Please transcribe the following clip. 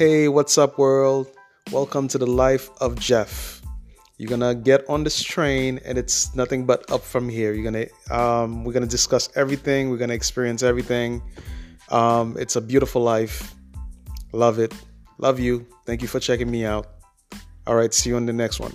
Hey, what's up, world? Welcome to the life of Jeff. You're gonna get on this train, and it's nothing but up from here. You're gonna, um, we're gonna discuss everything. We're gonna experience everything. Um, it's a beautiful life. Love it. Love you. Thank you for checking me out. All right, see you on the next one.